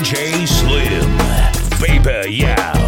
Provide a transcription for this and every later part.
VJ Slim. Baby, yeah.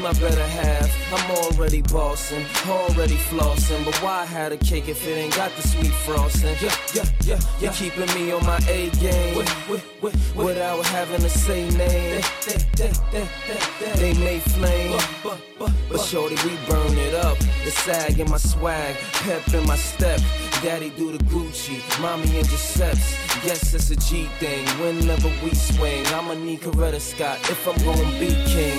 my better half. I'm already bossing, already flossing. But why had a cake if it ain't got the sweet frosting? Yeah, yeah, yeah, yeah. You're keeping me on my A game with, with, with, without having to say name. They, may flame, but, but, shorty, we burn it up. The sag in my swag, pep in my step. Daddy do the Gucci, mommy intercepts. Yes, it's a G thing. Whenever we swing, I'ma need Coretta Scott if I'm gonna be king.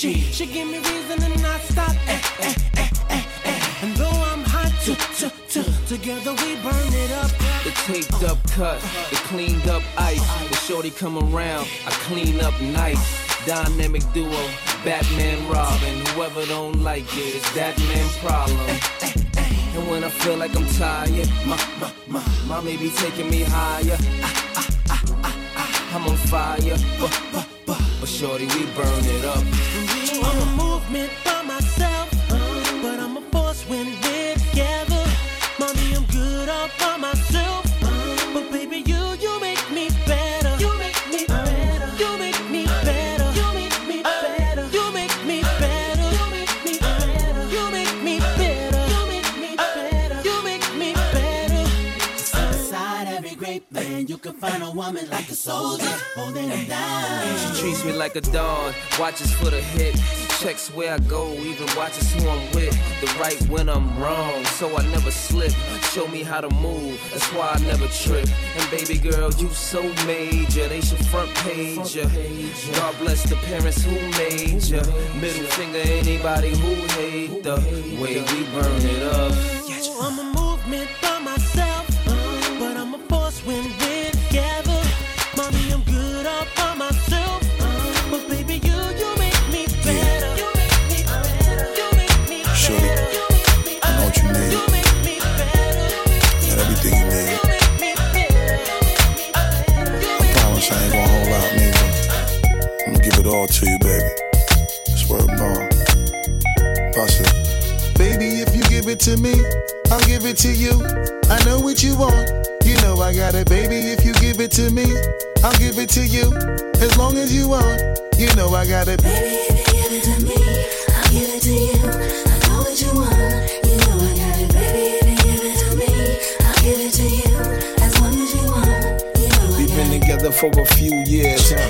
She, she give me reason to not stop. Eh, eh, eh, eh, eh. And though I'm hot, t- t- t- together we burn it up. The taped up cut, the cleaned up ice. The shorty come around, I clean up nice. Dynamic duo, Batman Robin. Whoever don't like it, it's that man problem. And when I feel like I'm tired, my, my, my, mommy be taking me higher. I'm on fire, but, but, but, but shorty, we burn it up. I'ma move. Woman like a soldier holding him down. She treats me like a dog, watches for the hit. Checks where I go, even watches who I'm with. The right when I'm wrong, so I never slip. Show me how to move, that's why I never trip. And baby girl, you so major, they should front page ya. God bless the parents who made ya. Middle finger anybody who hate the way we burn it up.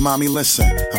Mommy, listen. I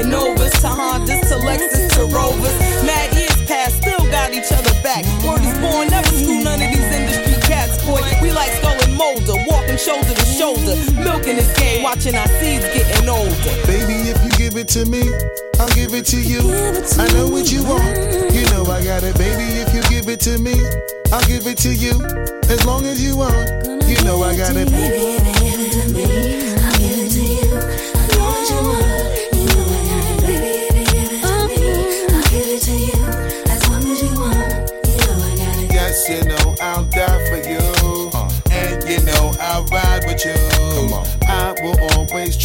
Novas to Hondas to Lexus to Rovers. Mad years past, still got each other back. Word is born, never screw none of these industry cats, boy. We like Scully and Mulder, walking shoulder to shoulder, milking this game, watching our seeds getting older. Baby, if you give it to me, I'll give it to you. I know what you want. You know I got it, baby. If you give it to me, I'll give it to you. As long as you want, you know I got it. Baby,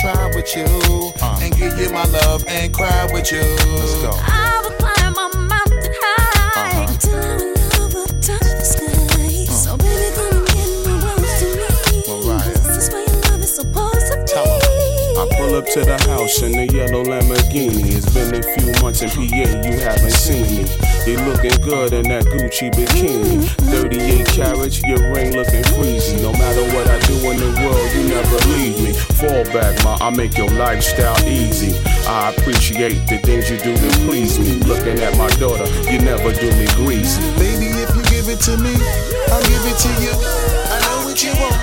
try with you. Uh. And give you my love and cry with you. Let's go. I will climb a mountain high uh-huh. until up to the house in the yellow Lamborghini. It's been a few months in PA, you haven't seen me. You looking good in that Gucci bikini. 38 carriage, your ring looking freezy. No matter what I do in the world, you never leave me. Fall back, ma, I make your lifestyle easy. I appreciate the things you do to please me. Looking at my daughter, you never do me greasy. Baby, if you give it to me, I'll give it to you. I know what you want.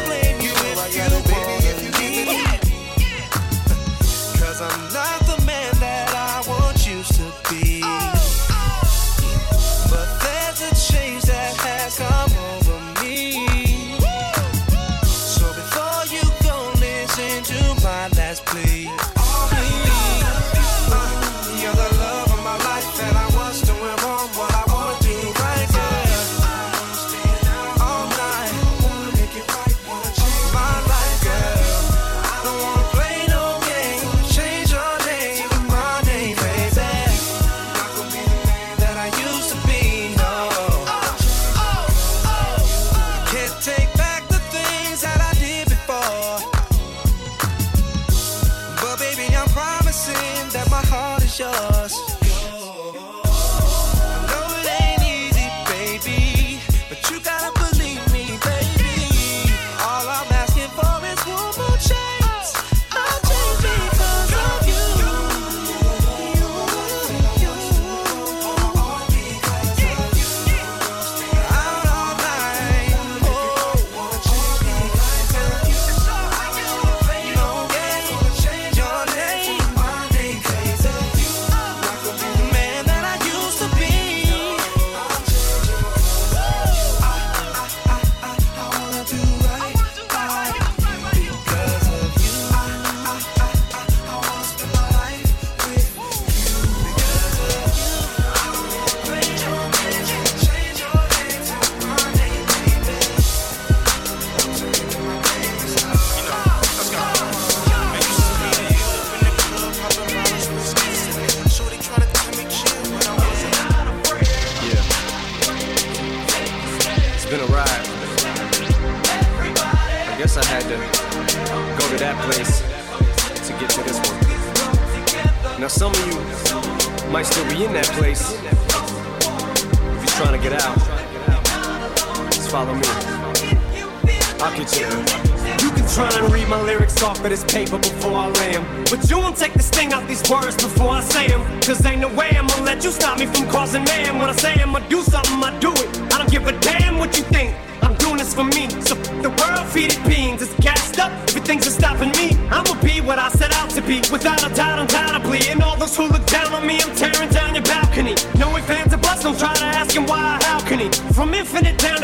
From infinite down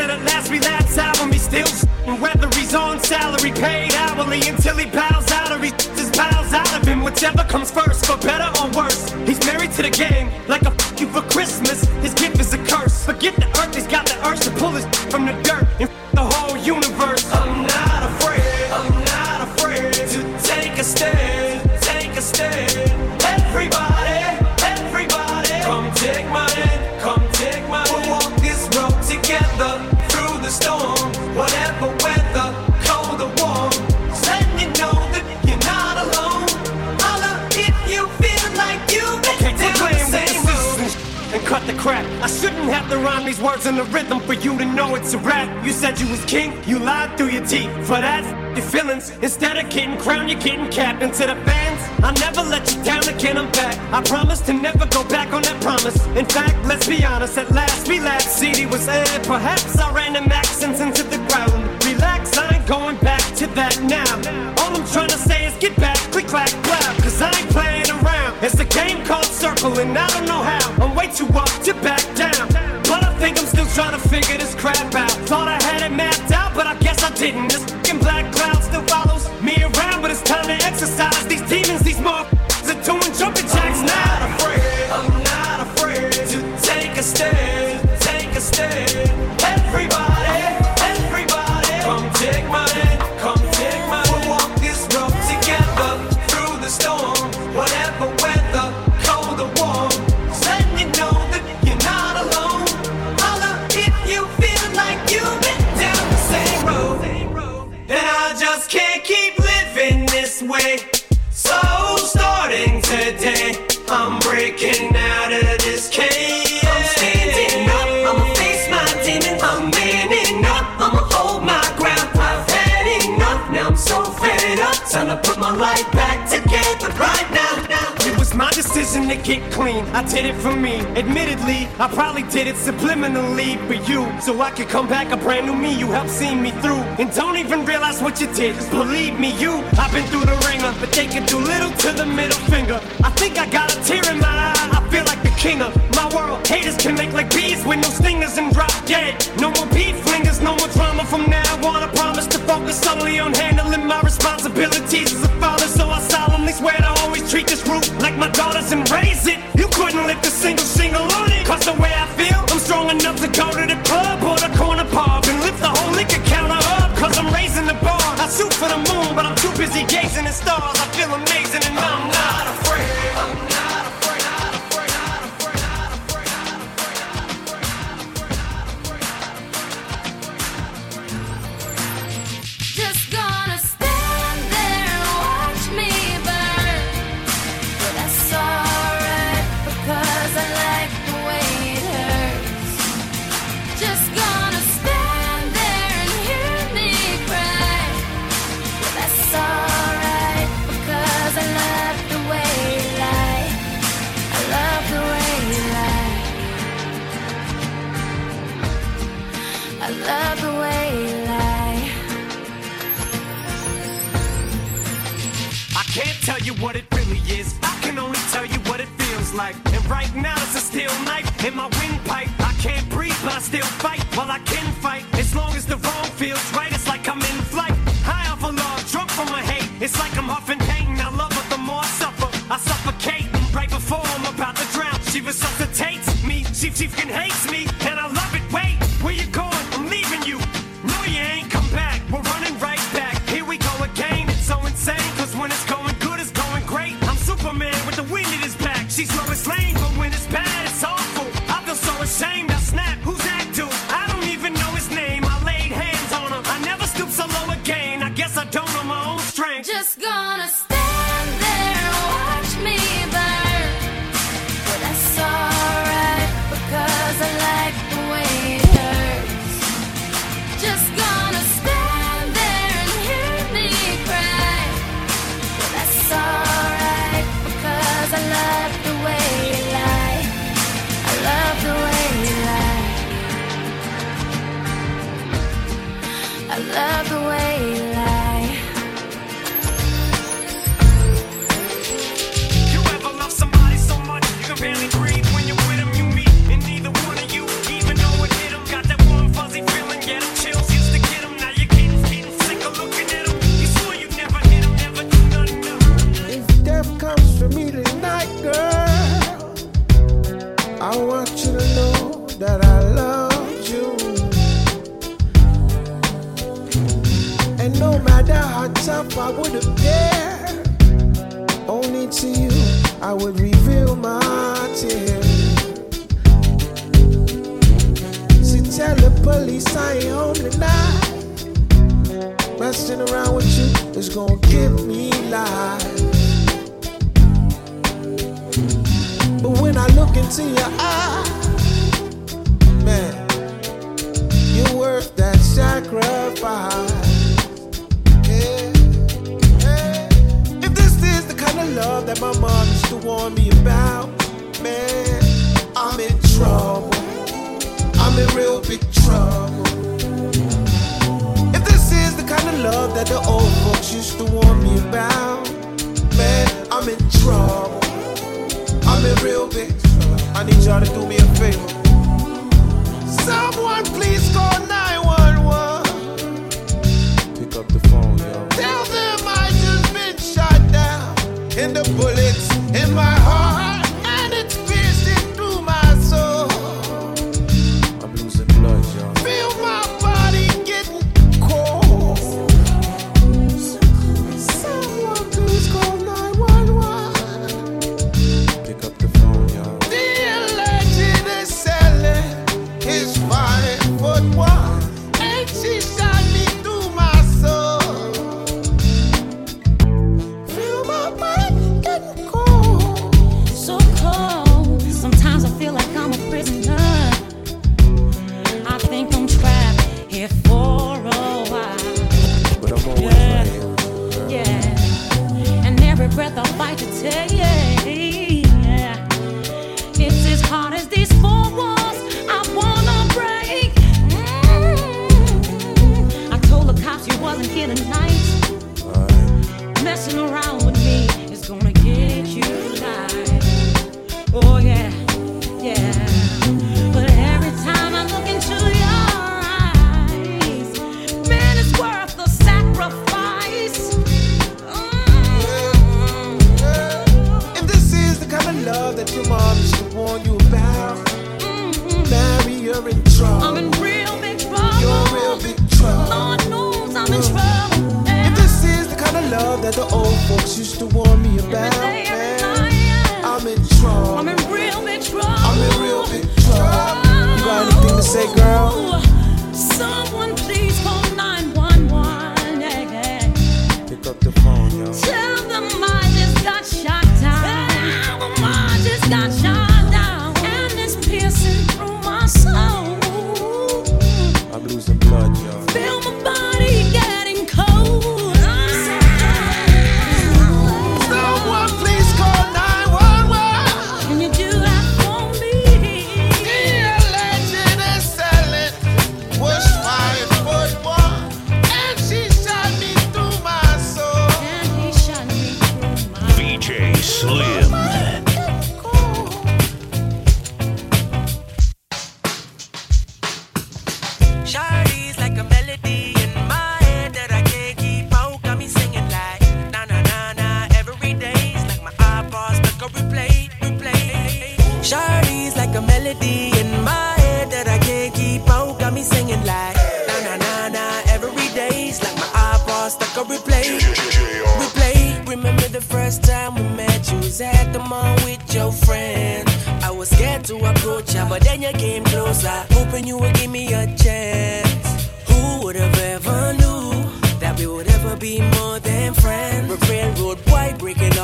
for that. Your feelings, instead of getting crowned, you're getting capped. And to the fans, I'll never let you down again, I'm back. I promise to never go back on that promise. In fact, let's be honest, at last we laughed. CD was aired, perhaps I ran accents into the ground. Relax, I ain't going back to that now. clean. I did it for me. Admittedly, I probably did it subliminally for you. So I could come back a brand new me. You helped see me through. And don't even realize what you did. Believe me, you. I've been through the ringer, but they can do little to the middle finger. I think I got a tear in my eye. I feel like the king of my world. Haters can make like bees with no stingers and drop dead. No more beef flingers, no more drama from now on. I promise to focus solely on handling my responsibilities as a father. So I solemnly swear to this root like my daughters and raise it. You couldn't lift a single single on it. Cause the way I favor.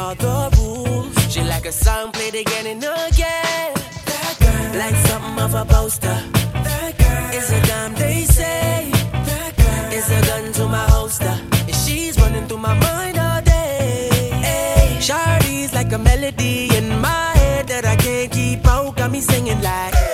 all the rules. She like a song played again and again. That girl, like something off a poster. That girl, is a dime they say. That girl, is a gun to my holster. And she's running through my mind all day. Hey, Shardy's like a melody in my head that I can't keep out. Got me singing like.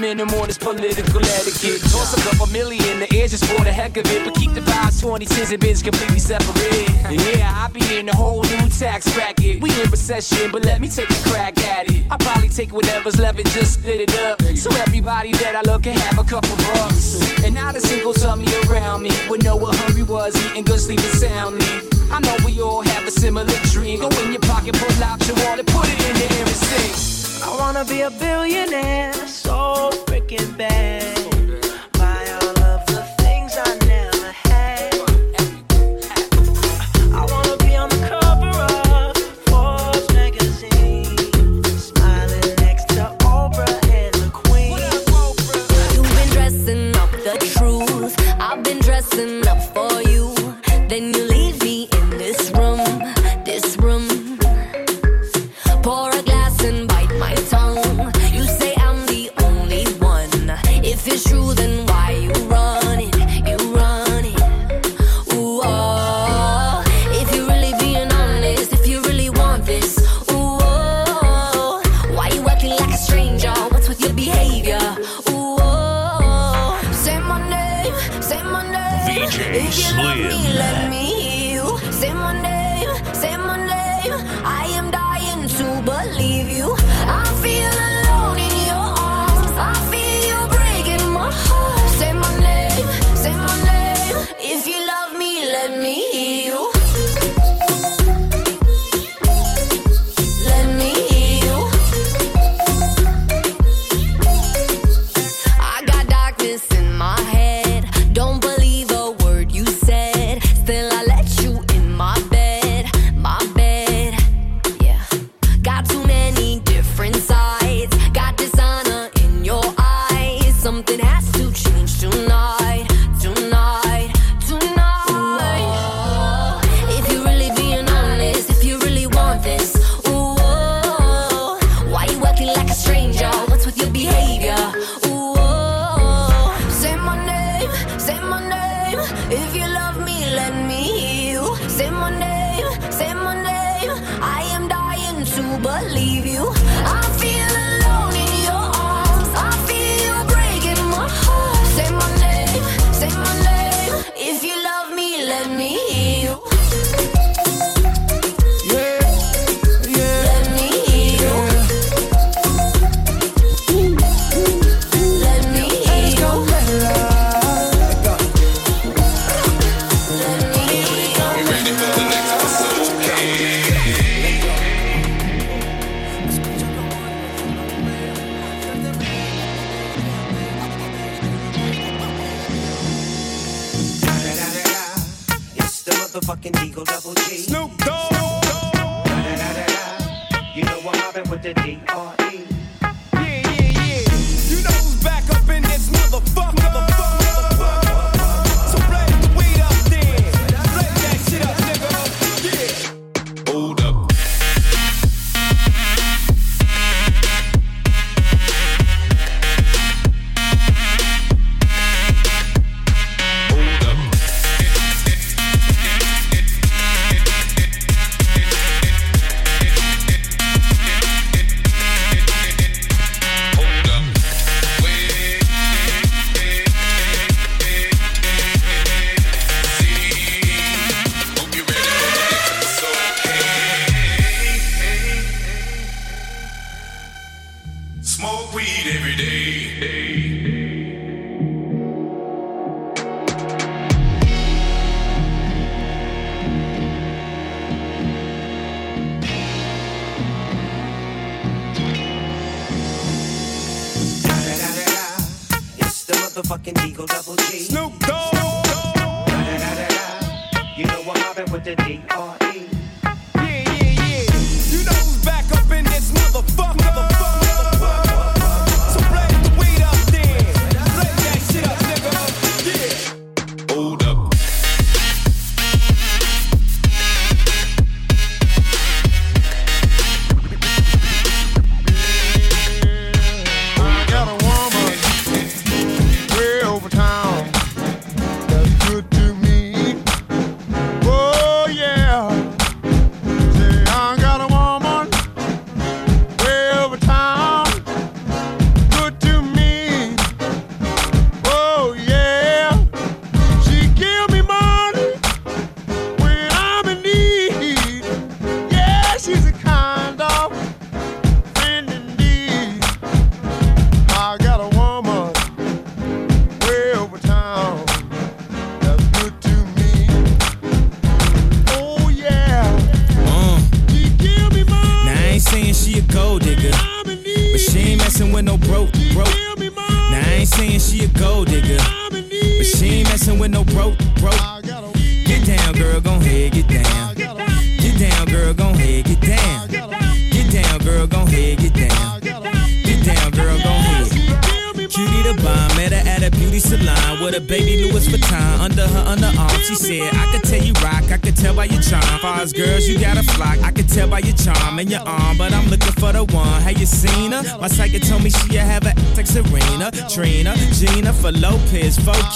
Minimum in political etiquette. Toss a couple million the air just for the heck of it, but keep the vibes, 20 cents and bins completely separate. Yeah, I be in a whole new tax bracket. We in recession, but let me take a crack at it. I probably take whatever's left and just split it up. So everybody that I look can have a couple bucks. And not a single tummy around me would know what hungry was, eating good, sleeping soundly. I know we all have a similar dream. Go in your pocket, pull out your wallet, put it in the and sing. I wanna be a billionaire so freaking bad.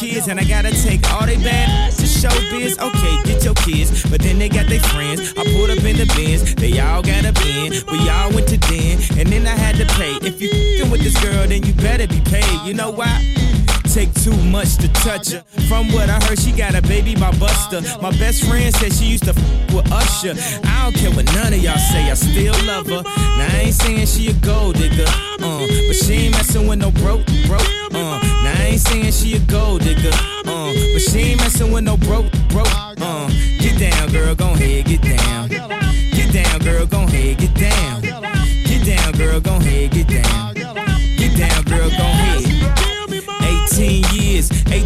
Kids, and I with I don't care what none of y'all say, I still love her. Now I ain't saying she a gold digger, uh, but she ain't messing with no broke, broke, uh. Now I ain't saying she a gold digger, uh, but she ain't messing with no broke, broke, uh. Get down, girl, gon' head, get down. Get down, girl, gon' head, get down. Get down, girl, gon' head, get down.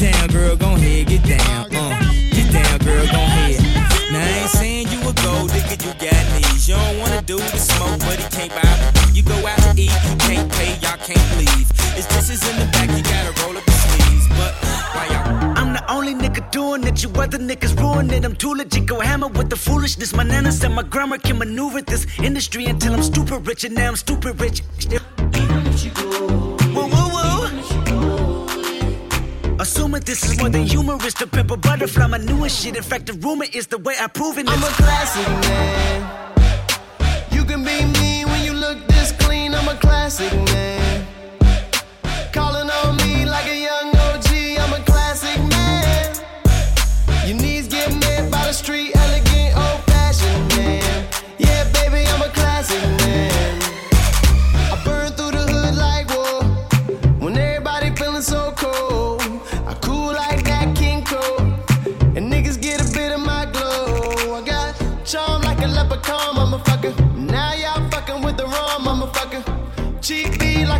Get down, girl, gon' head, get down, uh. Get down, girl, gon' head. Now I ain't saying you a gold digger, you got needs. You don't wanna do the smoke, but he can't buy weed. You go out to eat, you can't pay, y'all can't leave. It's dishes in the back, you gotta roll up the sleeves. But why y'all? I'm the only nigga doing it. You other niggas ruin it. I'm too legit. Go hammer with the foolishness. My nana said my grammar can maneuver this industry until I'm stupid rich, and now I'm stupid rich. Whoa, whoa, Assuming this is more than humorous, the pimp a butterfly, my newest shit. In fact, the rumor is the way I prove it. I'm a classic man. You can be me when you look this clean. I'm a classic man.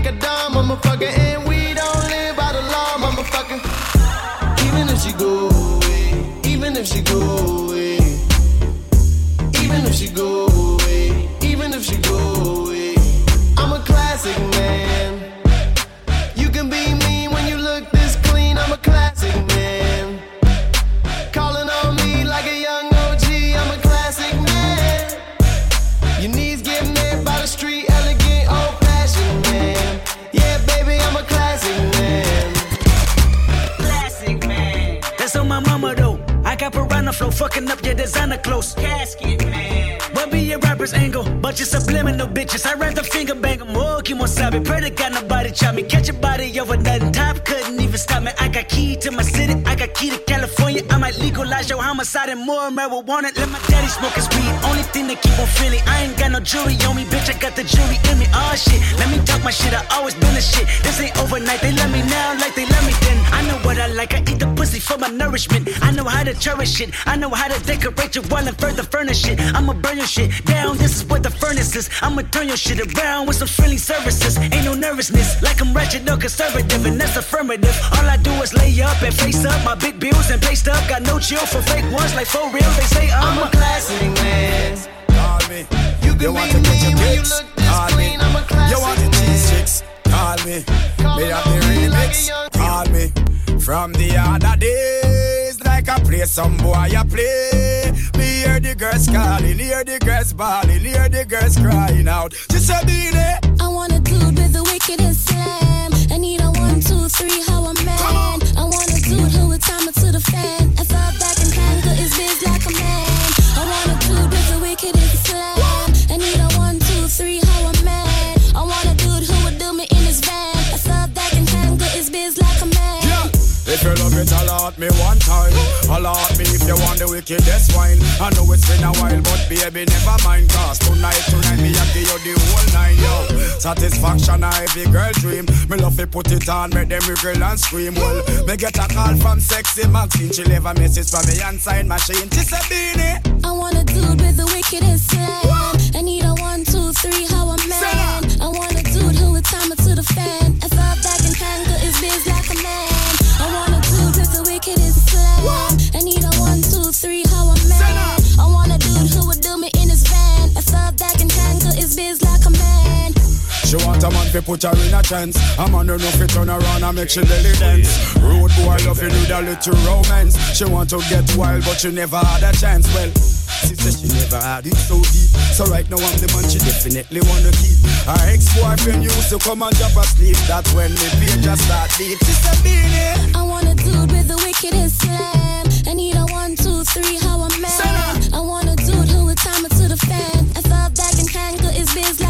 Like a dumb motherfucker. And we don't live by the law, motherfucker. Even if she go away, even if she go away, even if she go away, even if she go away, flow, fucking up your designer clothes. Casket man. Rapper's angle? Bunch of subliminal bitches. I rather finger bang them. Oh, on sabe. Pray to God nobody chop me. Catch a body over nothing. Top couldn't even stop me. I got key to my city. I got key to California. I might legalize your homicide and more marijuana. Let my daddy smoke his weed. Only thing that keep on feeling. I ain't got no jewelry on me, bitch. I got the jewelry in me. Oh shit. Let me talk my shit. I always been a shit. This ain't overnight. They love me now like they love me then. I know what I like. I eat the pussy for my nourishment. I know how to cherish it. I know how to decorate your wall and further furnish it. I'ma burn your shit down. This is where the furnace is. I'ma turn your shit around with some friendly services. Ain't no nervousness. Like I'm wretched, no conservative, and that's affirmative. All I do is lay up and face up my big bills and pay stuff. Got no chill for fake ones like for real. They say I'm, I'm a classic man. You can You be want to me get your when you kicks? look this Call me. I'm a classic You want the cheese chicks? Call me. Made up the remix? Call me. from the other days. Like I play some boy, I play. Me hear the girls calling, hear the girls bawling, hear the girls crying out. Just a minute. I want a dude with the wickedest slam. I need a one, two, three, how a man. I want a dude who would time it to the fan. I thought back and tangle his biz like a man. Love it, allot me one time. Allot me if you want the wickedest wine. I know it's been a while, but baby, never mind. Cause tonight, tonight, me I give you the whole nine, yo. Satisfaction, a every girl dream. Me love to put it on, make them wriggle and scream. Well, me get a call from sexy Maxine. She leave a message from me inside machine. She said, Beenie. I want a dude with the wickedest slam. I need a one, two, three, how a man. I want a dude who would time it to the fan. I thought back Want a man to put her in a trance. A man who know fi turn around and make she belly dance. Rude boy love you with a little romance. She want to get wild but she never had a chance. Well, she said she never had it so deep. So right now I'm the man she definitely wanna keep. Her ex-boyfriend used to come and drop asleep. That's when the page just start deep. She said, Beenie. I want a dude with the wickedest slam. I need a one, two, three, how a man. I want a dude who would time it to the fan. I thought back and tangle his biz like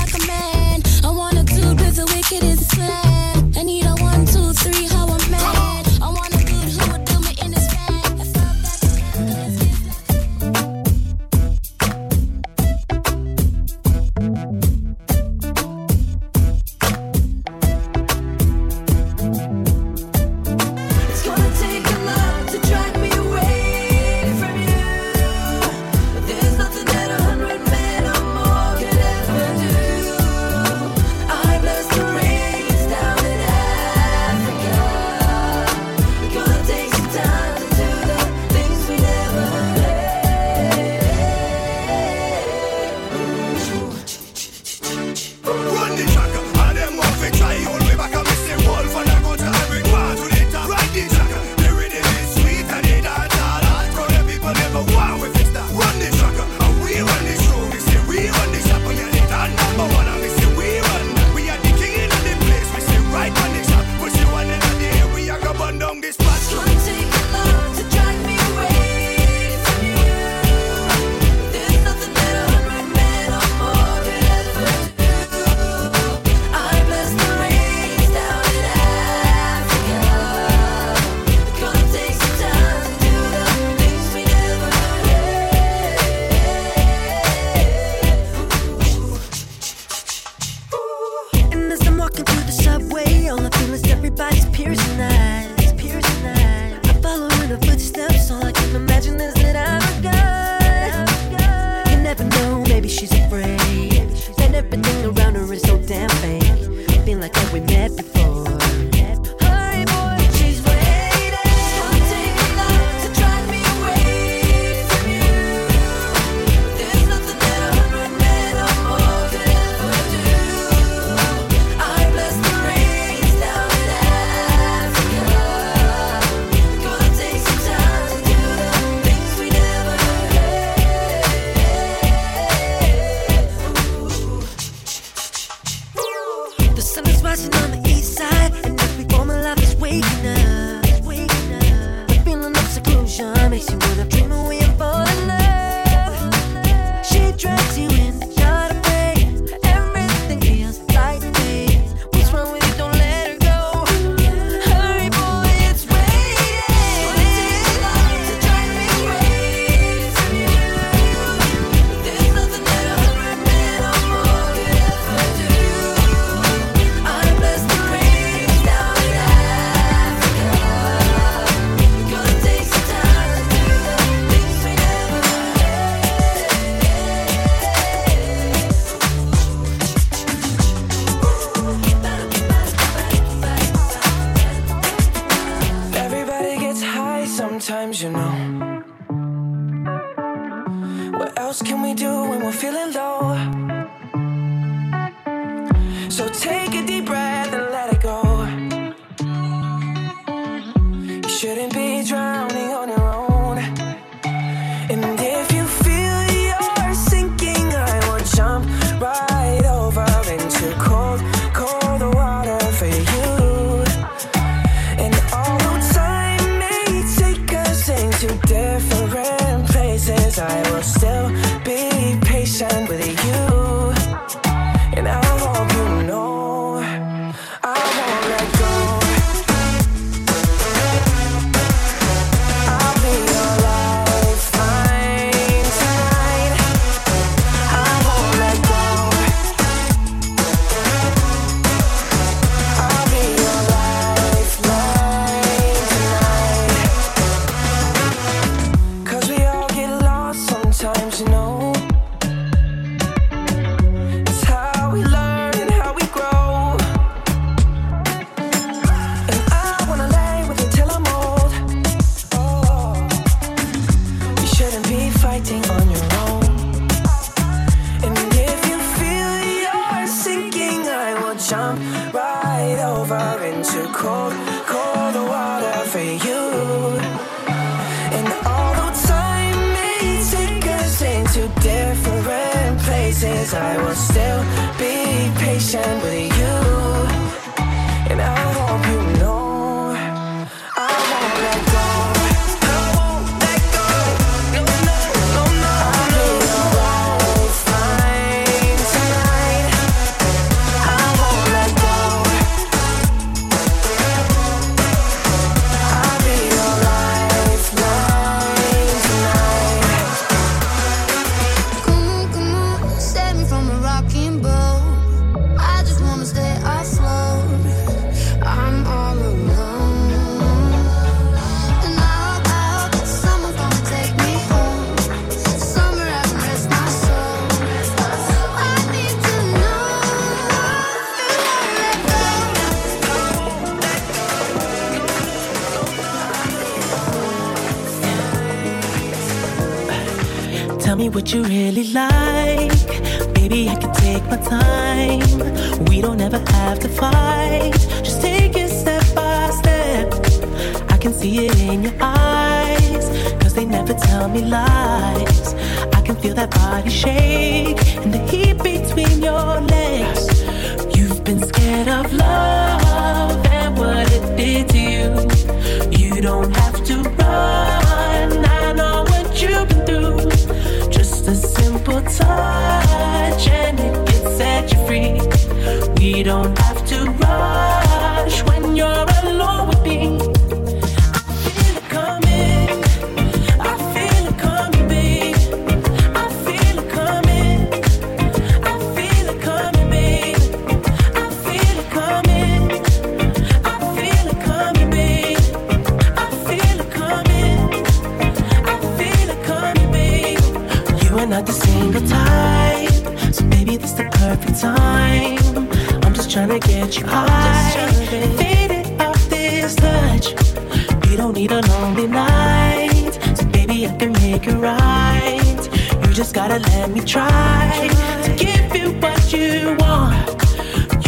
I can make it right. You just gotta let me try to give you what you want.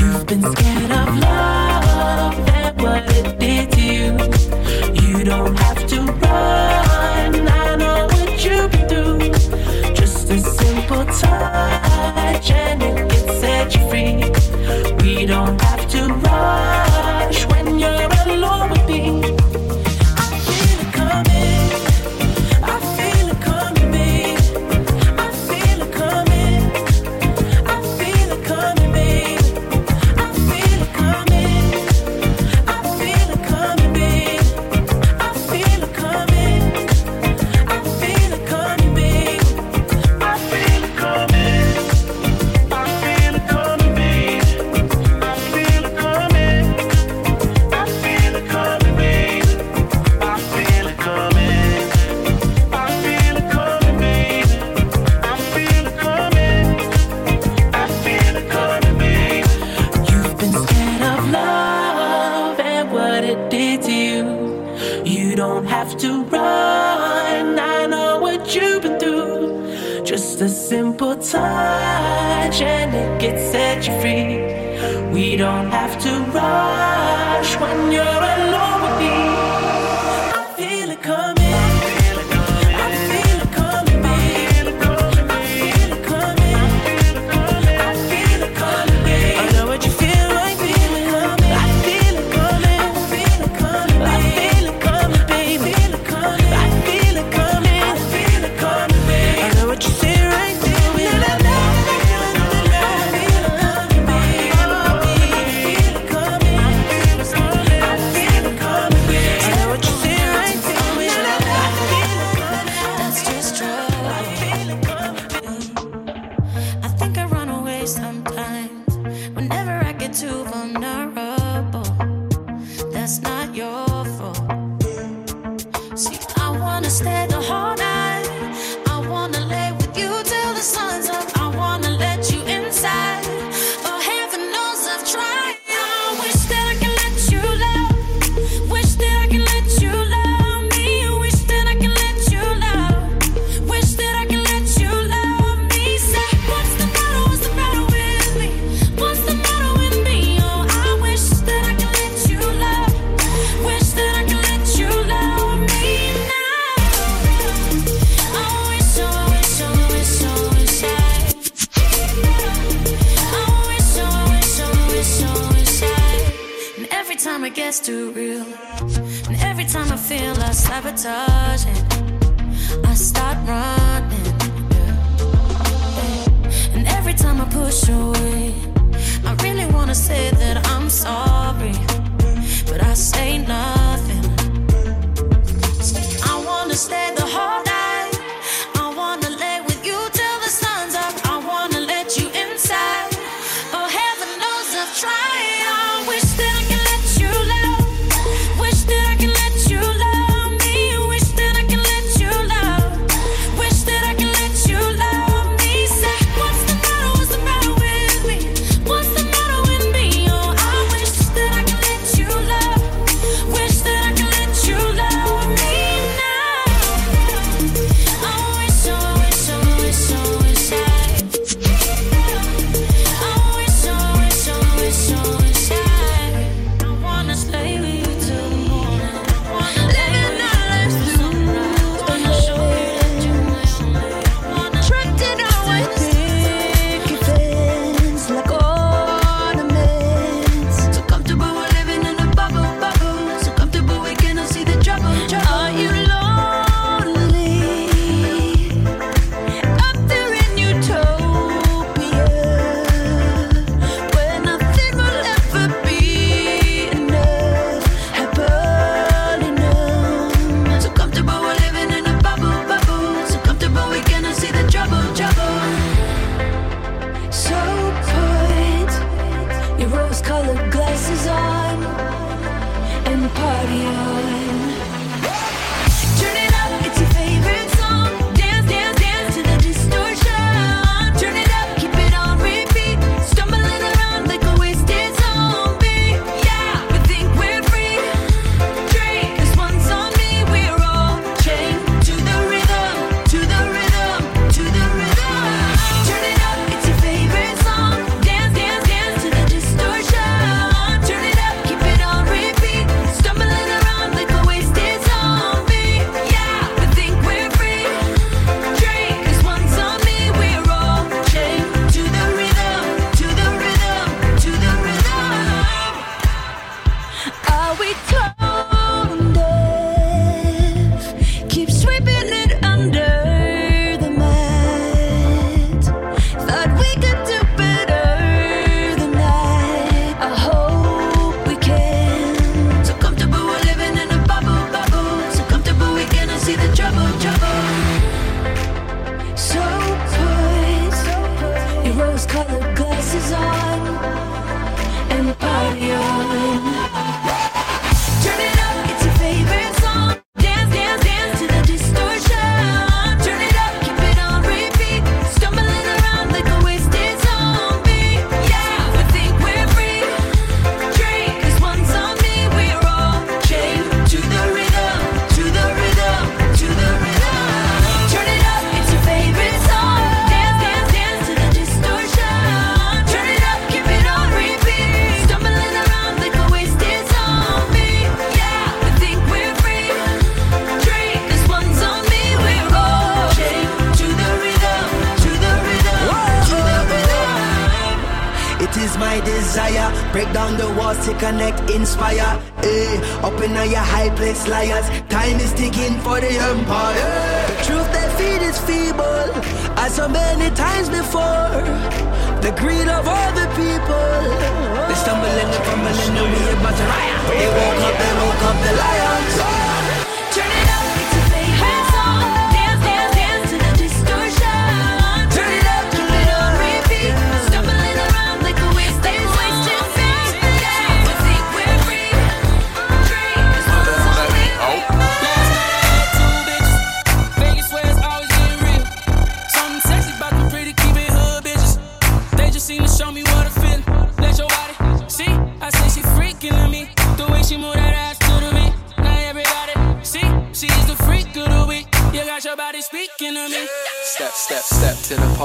You've been scared of love and what it did to you. You don't have to run. I know what you've been through. Just a simple touch and it can set you free. We don't have to rush when you're. as liars. Time is ticking for the empire. The truth they feed is feeble, as so many times before.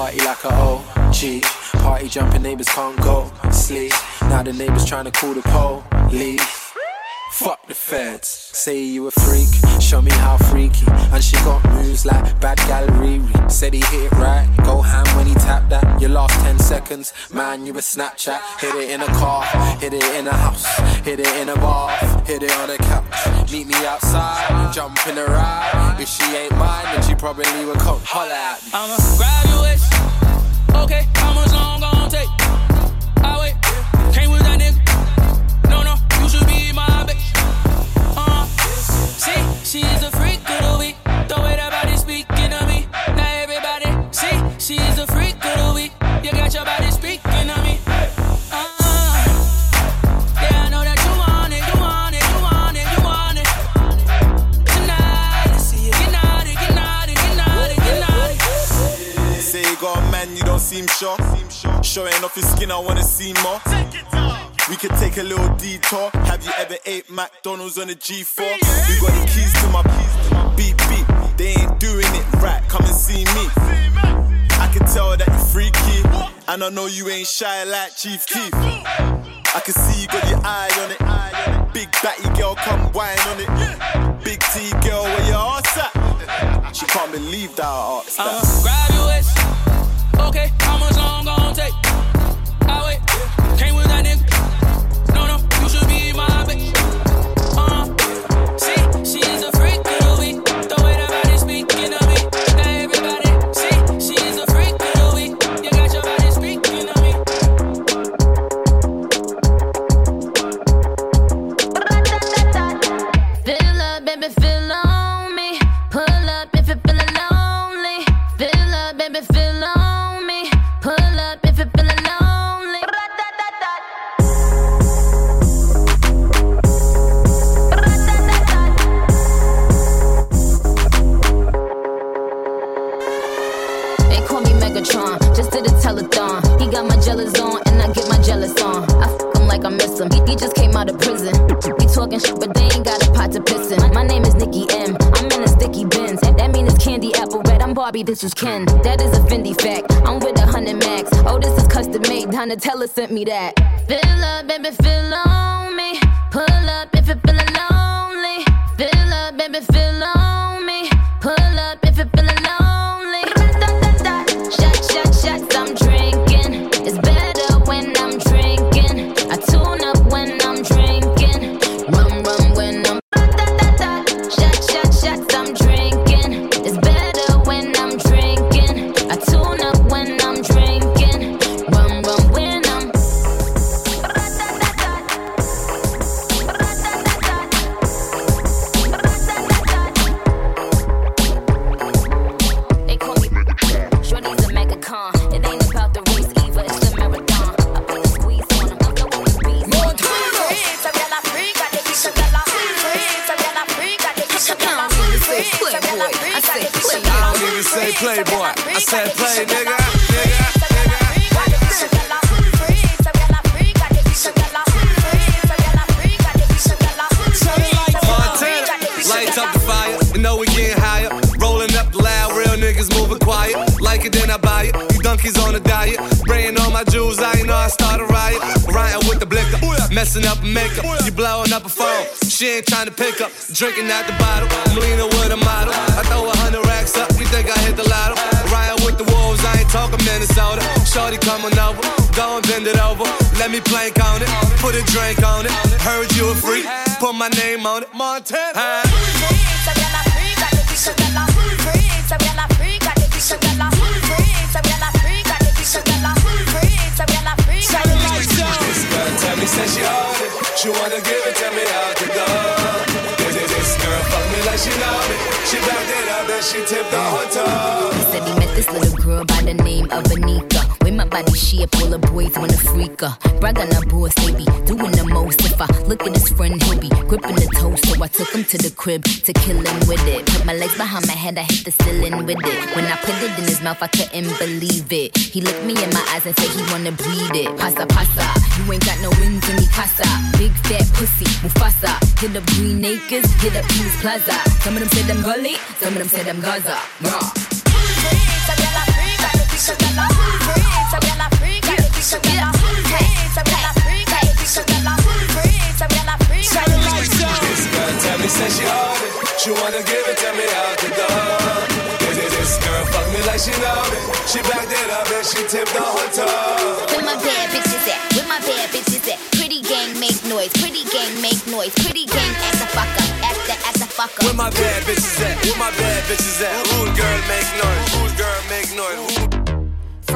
party like a OG. Party jumping, neighbors can't go sleep. Now the neighbors trying to call the police. Fuck the feds. Say you a freak, show me how freaky. And she got moves like bad gallery. Said he hit it right, go ham when he tapped that. Your last 10 seconds, man, you a Snapchat. Hit it in a car, hit it in a house, hit it in a bar, hit it on a couch. Meet me outside, jump in a ride. If she ain't mine, then she probably would come holler at me. I'm a graduate. Okay, how much long gon' take? Seem sure. Showing off your skin, I wanna see more. We could take a little detour. Have you ever ate McDonald's on a G4? We got the keys to my beep beep. They ain't doing it right. Come and see me. I can tell that you're freaky, and I know you ain't shy like Chief Keef. I can see you got your eye on it. Eye on it. Big batty girl, come wine on it. Big T girl, where your ass at? She can't believe that I asked that. I'ma grab your waist. Okay, how much long gon' take? I wait, came with that nigga. No, no, you should be my bitch. Uh, see, she's a freak of the. Way that body speaking to me. Everybody, see, she's a freak. You got your body speaking to me. Up, baby, on red. This is Ken. That is a Fendi fact. I'm with a hundred max. Oh, this is custom made. Donatella sent me that. Fill up, baby, fill on me. Pull up if you're crib to kill him with it. Put my legs behind my head, I hit the ceiling with it. When I put it in his mouth, I couldn't believe it. He looked me in my eyes and said he wanna bleed it. Pasa, pasa, you ain't got no wings in me casa. Big fat pussy, Mufasa. Hit up Green Acres, hit up Peace Plaza. Some of them said them gully, some of them said them Gaza. she hard it. She wanna give it to me out the door. This, girl fuck me like she know. She backed it up and she tipped on her toe. Where my bad bitches at? Where my bad bitches at? Pretty gang make noise. Pretty gang make noise. Pretty gang ass a fucker. up. Ass a fucker. Where my bad bitches at? Where my bad bitches at? Rude girl make noise. Rude girl make noise.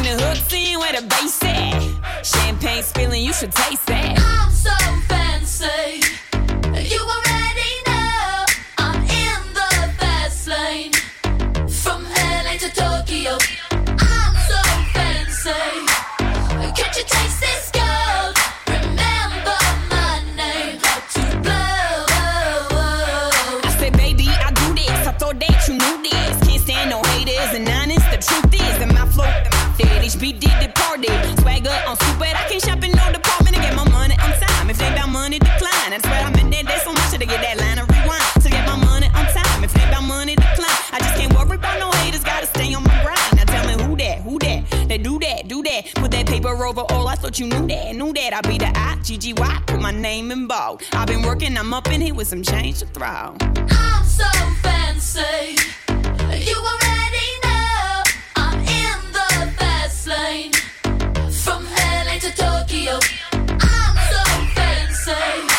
In the hook, scene where the bass at. Champagne spilling, you should taste that. I'm so fancy. overall. I thought you knew that, knew that. I'd be the I, G-G-Y, put my name in bold. I've been working, I'm up in here with some change to throw. I'm so fancy. You already know I'm in the fast lane. From LA to Tokyo, I'm so fancy.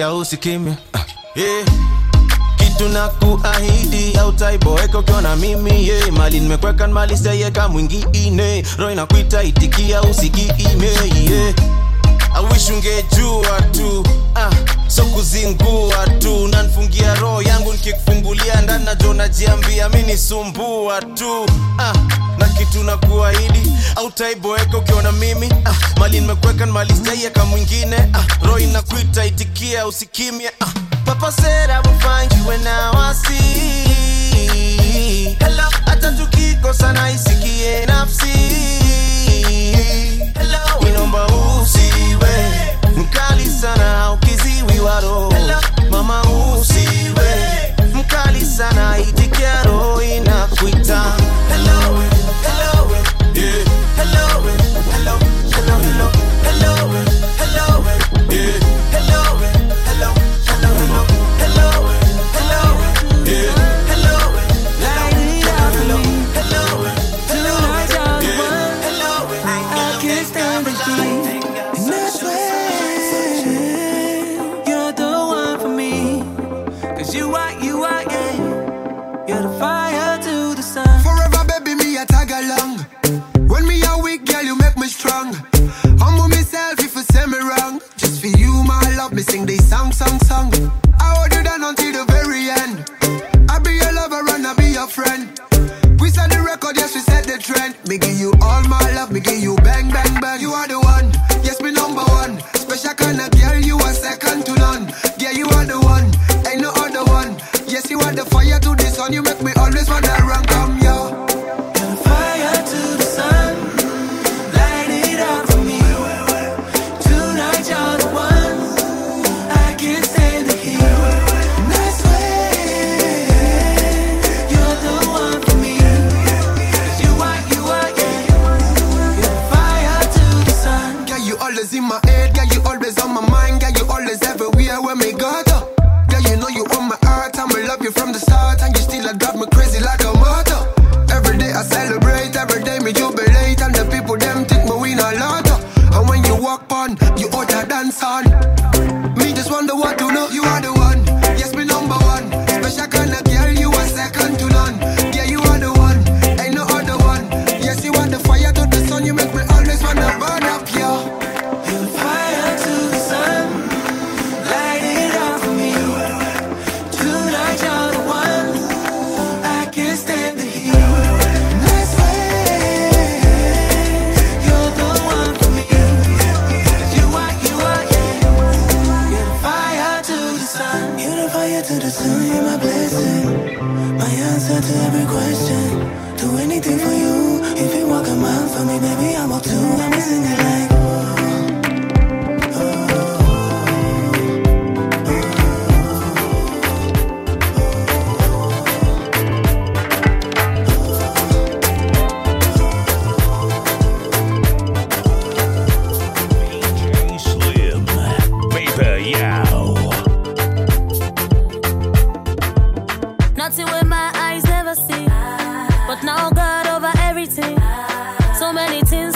kulia usikimya. Eh. Kitu na kuahidi autaiboeka ukiwa mimi ye mali nimekweka mali seyeka mwingine. Roho inakuita itikia usigiime yeah. tu ah, so kuzingua tu. Nanfungia roho yangu nikikufungulia ndani najo najiambia mi nisumbua tu. Ah, na kitu na kuahidi autaiboeka ukiona mimi ah, mali nimekuweka nimalistaia ka mwingine ah, unaitikia usikimia uh. Papa said I will find you and now I see Hello. Hata tukikosa na isikie nafsi Hello. Inomba usiwe mkali sana ukiziwi waro Hello. Mama usiwe mkali sana itikia roho inakuita Hello. but it's in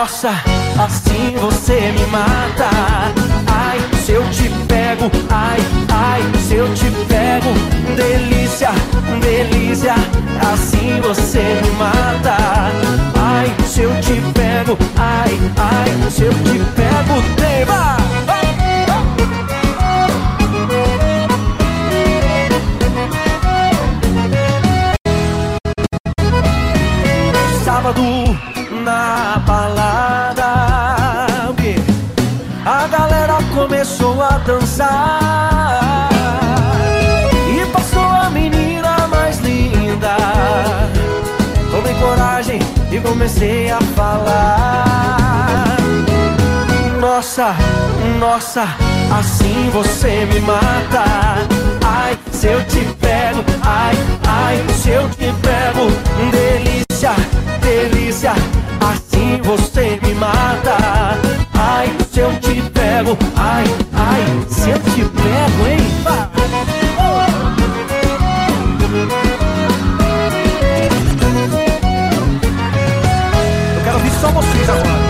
nossa. assim você me mata. Ai, se eu te pego, ai, ai, se eu te pego, delícia, delícia, assim você me mata. Ai, se eu te pego, ai, ai, se eu te pego, hein? Eu quero ouvir só vocês agora.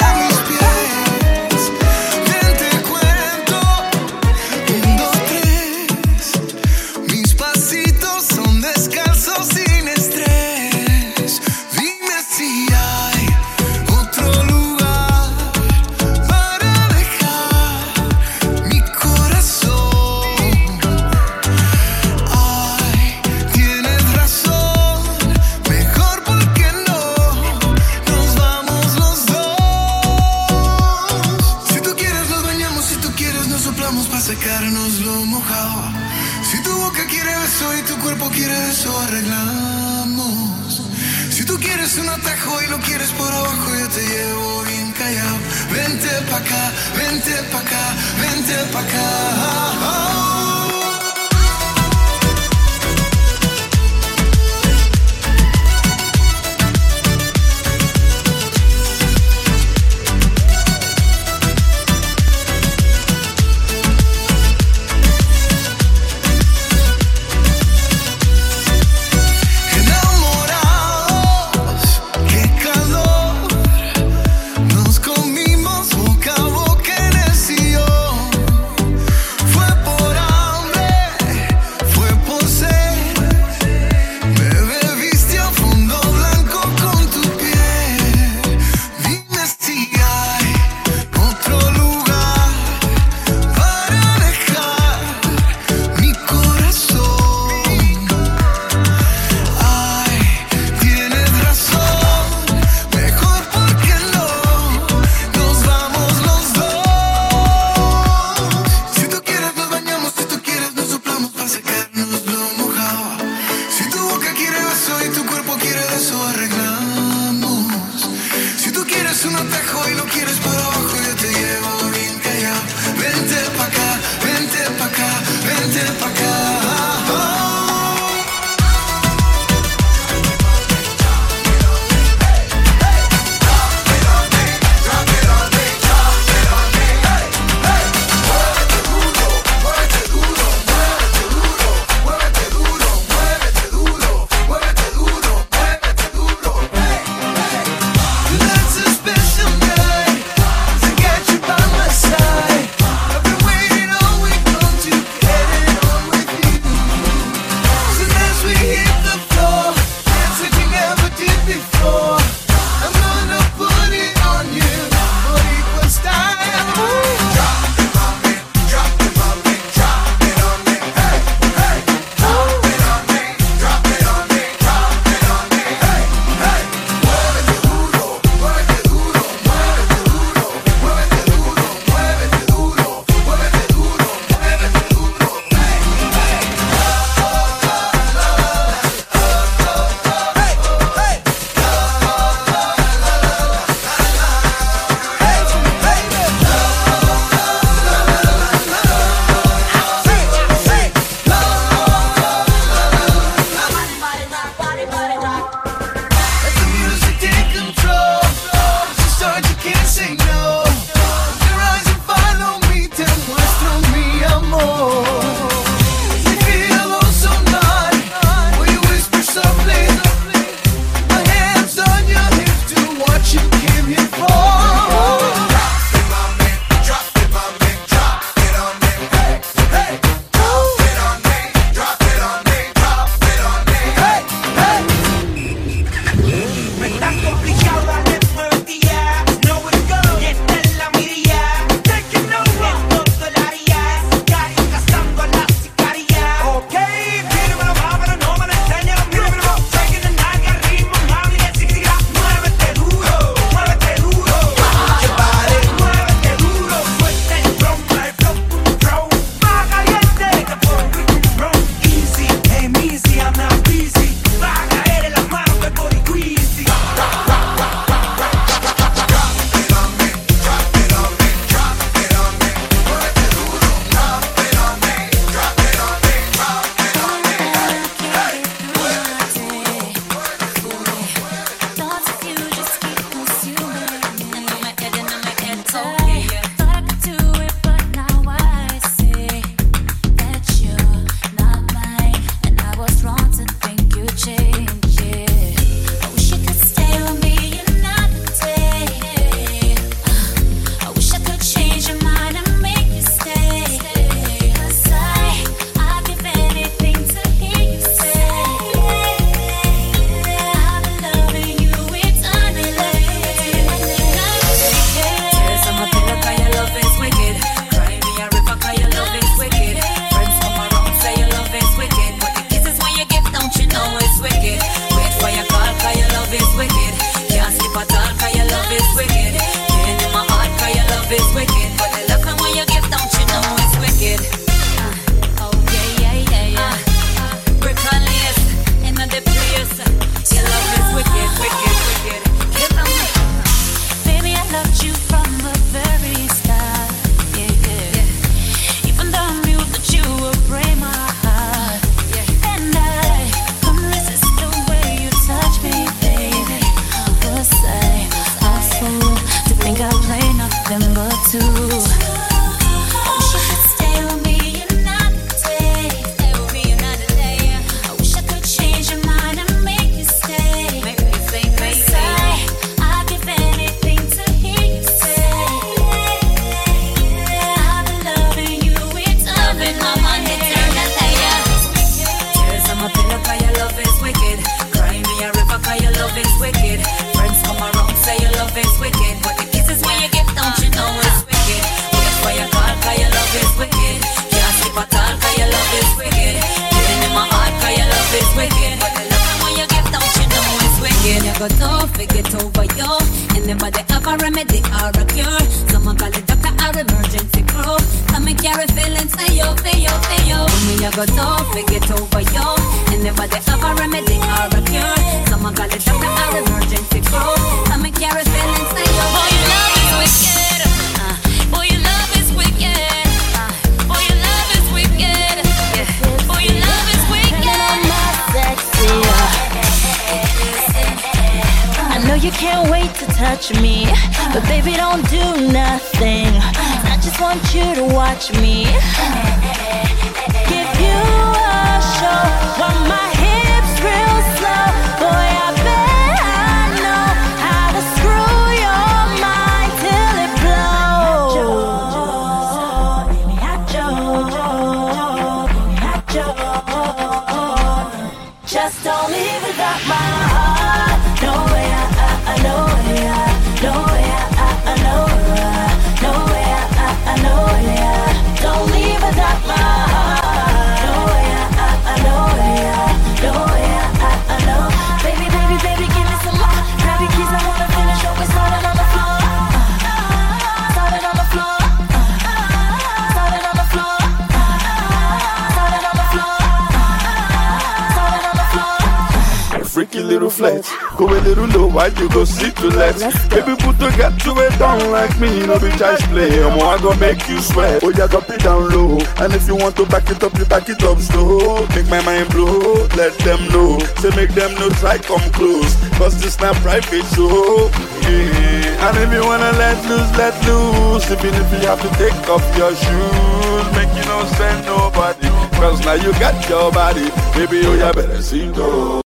why you go sit to left? Baby, put your cat to it down like me, you no be just play. I'm gonna make you sweat. Oh, yeah, drop it down low. And if you want to back it up, you back it up slow. Make my mind blow, let them know. Say, make them know, try come close. Cause this not private show. Yeah. And if you wanna let loose, let loose. Even if you have to take off your shoes, make you no send nobody. Cause now you got your body. Baby, oh, you yeah, better see though.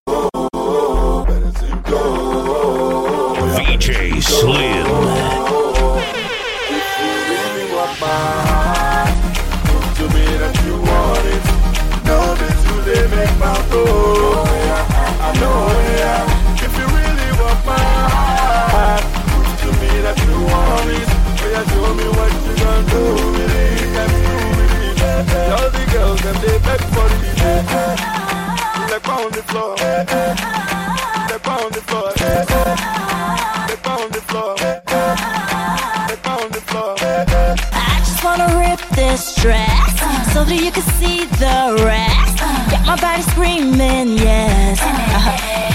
Slim. Step on the floor. Step on the floor. stress. uh, so that you can see the rest. Uh, Got my body screaming, yes. Uh,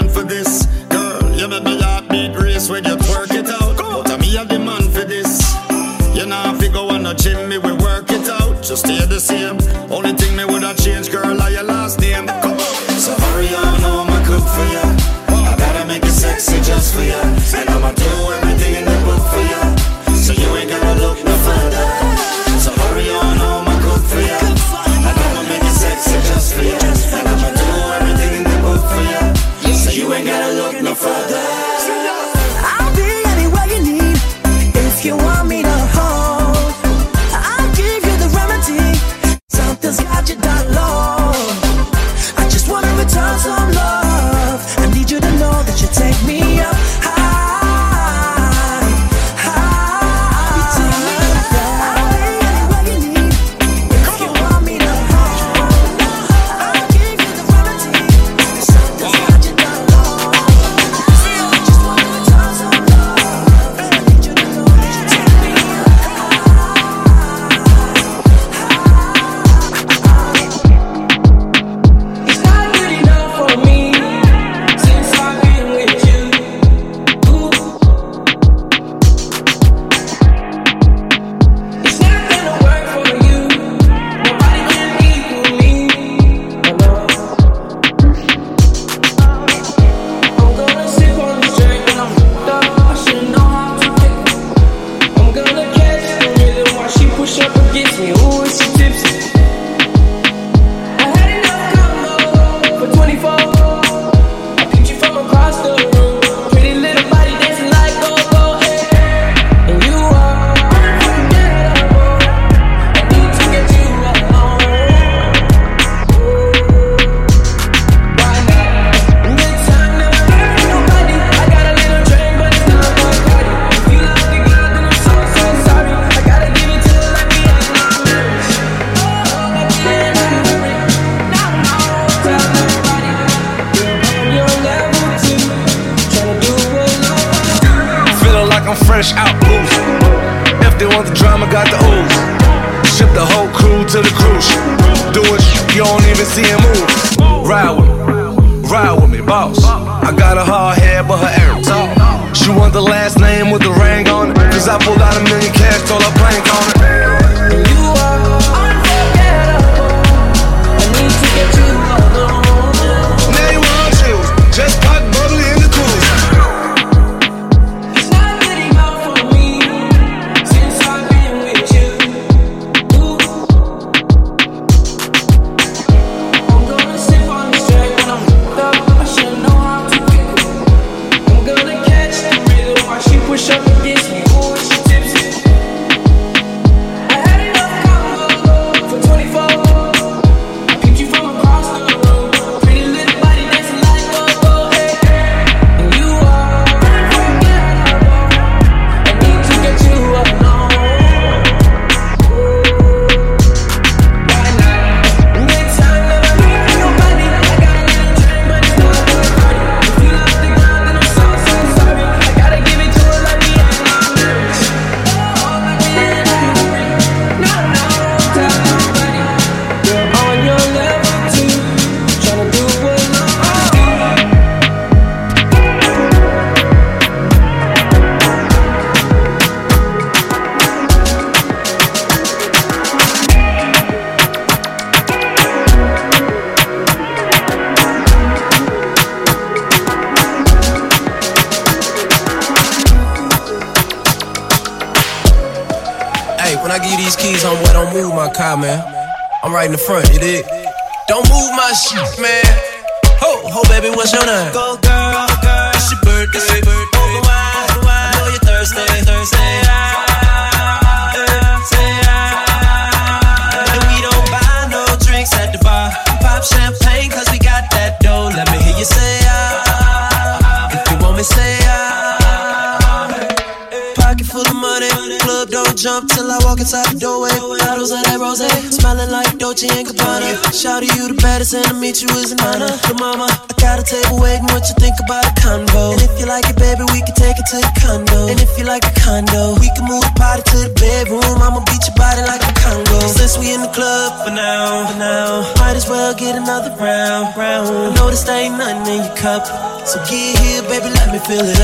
man for this. Girl, you make me heartbeat race when you twerk it out. Go me, I'm the man for this. You know, if you go on a gym, me, we work it out. Just stay the same. Only thing me would have changed, girl, are your last name. Come on. So hurry on home, I cook for ya. I gotta make it sexy just for ya.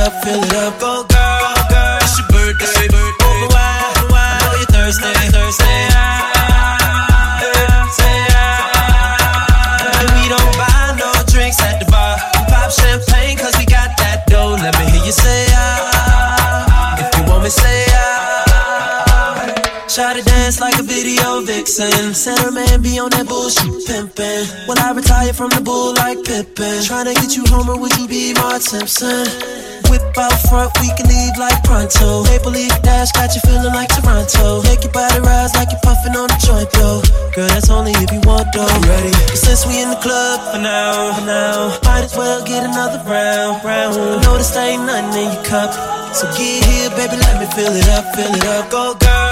up, fill it up, go girl, girl. It's your birthday, it's your birthday. Over wide, over oh, wide. I know you're thirsty, thirsty. Champagne, cause we got that dough. Let me hear you say ah. If you want me, say ah. Try to dance like a video vixen. Center man be on that bullshit pimpin'. When I retire from the bull like Pippen. Tryna get you home, or would you be my Simpson? Cup. So get here, baby, let me fill it up, fill it up. Go, girl.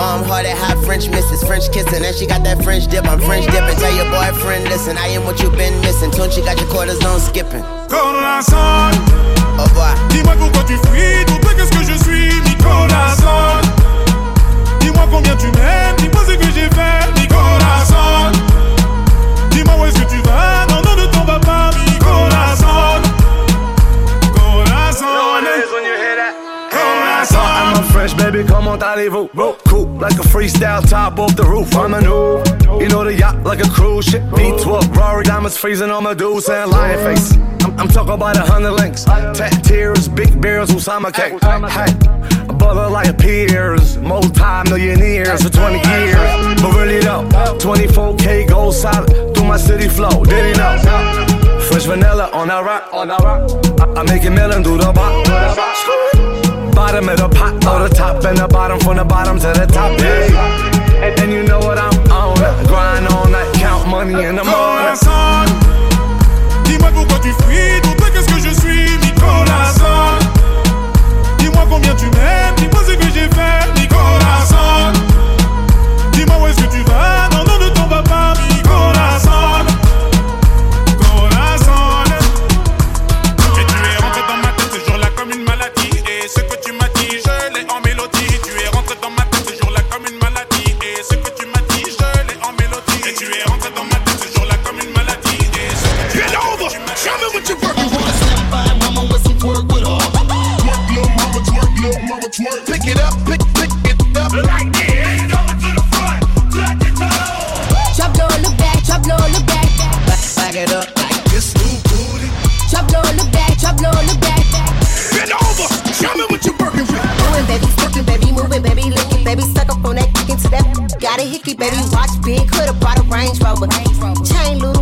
Warm hearted, hot French misses, French kissing. And she got that French dip, I'm French dipping. Tell your boyfriend, listen, I am what you been missing. Tune, she got your quarters on skipping. Corazon, oh, Au revoir. dis-moi pourquoi tu fuis, pour toi qu'est-ce que je suis, mi corazon. Dis-moi combien tu m'aimes, dis-moi ce que j'ai fait, mi corazon. Dis-moi où est-ce que tu vas, non, non, ne t'en vas pas, mi corazon. Corazon, I'm a fresh baby, comment allez-vous? Cool, like a freestyle top off the roof. I'm a new, you know the yacht like a cruise ship. V12, Rory diamonds freezing on my dudes and lion face. I'm, I'm talking about a hundred links, tat tears, big bears, Usama cake. Hey, a brother like peers, multi-millionaires for 20 years. But really though, 24K gold solid through my city flow. Did he know? Fresh vanilla on that rock, on that rock. I, I make it million do the bop. Bottom of the pot, or the top and the bottom, from the bottom to the top. Yeah. And, and you know what I'm on. Grind all night, count money in the morning. Dis-moi pourquoi tu fuis, pour toi qu'est-ce que je suis, corazon. Dis-moi combien tu m'aimes, dis-moi ce que j'ai fait, corazon. Dis-moi où est-ce que tu vas, Baby, watch big, coulda bought a Range Rover. Chain loose.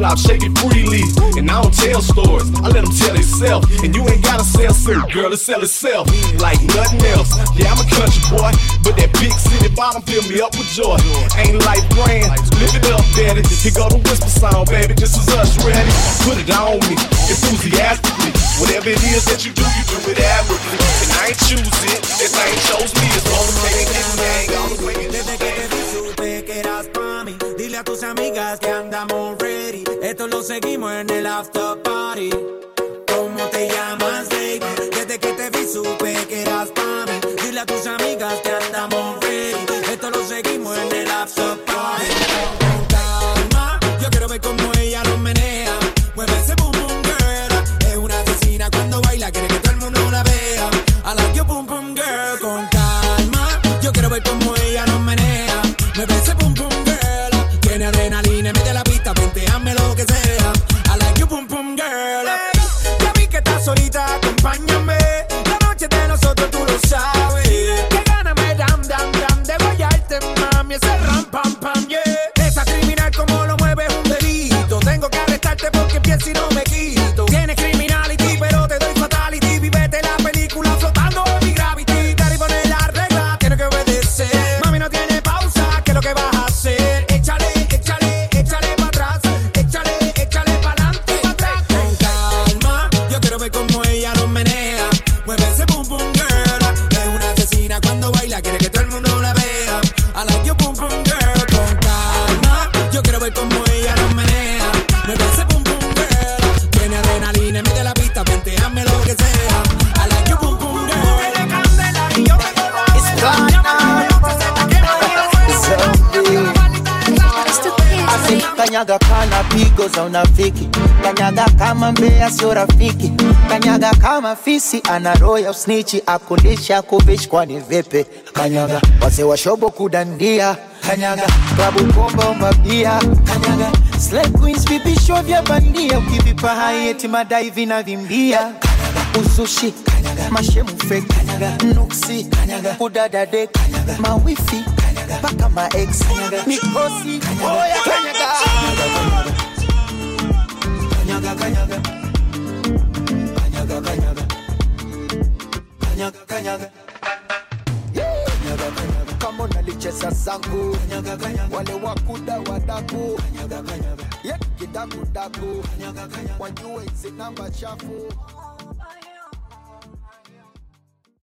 flop, shake it freely. And I don't tell stories, I let them tell itself. And you ain't gotta sell syrup, girl, it sell itself like nothing else. Yeah, I'm a country boy, but that big city bottom fill me up with joy. Ain't like brand, live it up, daddy. Here go the whisper sound, baby, this is us ready. Put it on me, enthusiastically. Whatever it is that you do, you do it admirably. And I ain't choose it, this ain't chose me. It's all the way. Desde que te vi supe que eras para mí, dile a tus amigas que Seguimos en el after party. ¿Cómo te llamas, baby? Desde que te vi supe que eras para mí. Dile a tus amigas que pigo unafiki, kanyaga kama mbea, sio rafiki, kanyaga kama fisi, ana roho ya usnichi, akulisha kuvishi, kwani vipi? Kanyaga wazee wa shobo kudandia, kanyaga klabu komba kanyaga slay vipisho vya bandia, ukivipa hai madai vinavimbia. Uzushi mashemu nuksi. Udadade mawifi. Mpaka maex mikosi. Oya kanyaga kanyaga. Kanyaga kanyaga. Kanyaga kanyaga. Kama unalicheza sangu wale wakuda wadaku. Kidakudaku wajue zinamba chafu.